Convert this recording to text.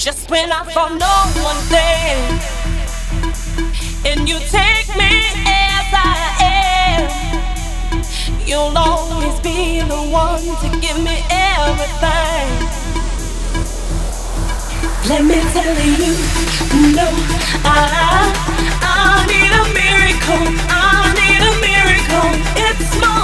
Just when I thought no one there, and you take me as I am, you'll always be the one to give me everything. Let me tell you, no, I, I need a miracle. I need a miracle. It's more.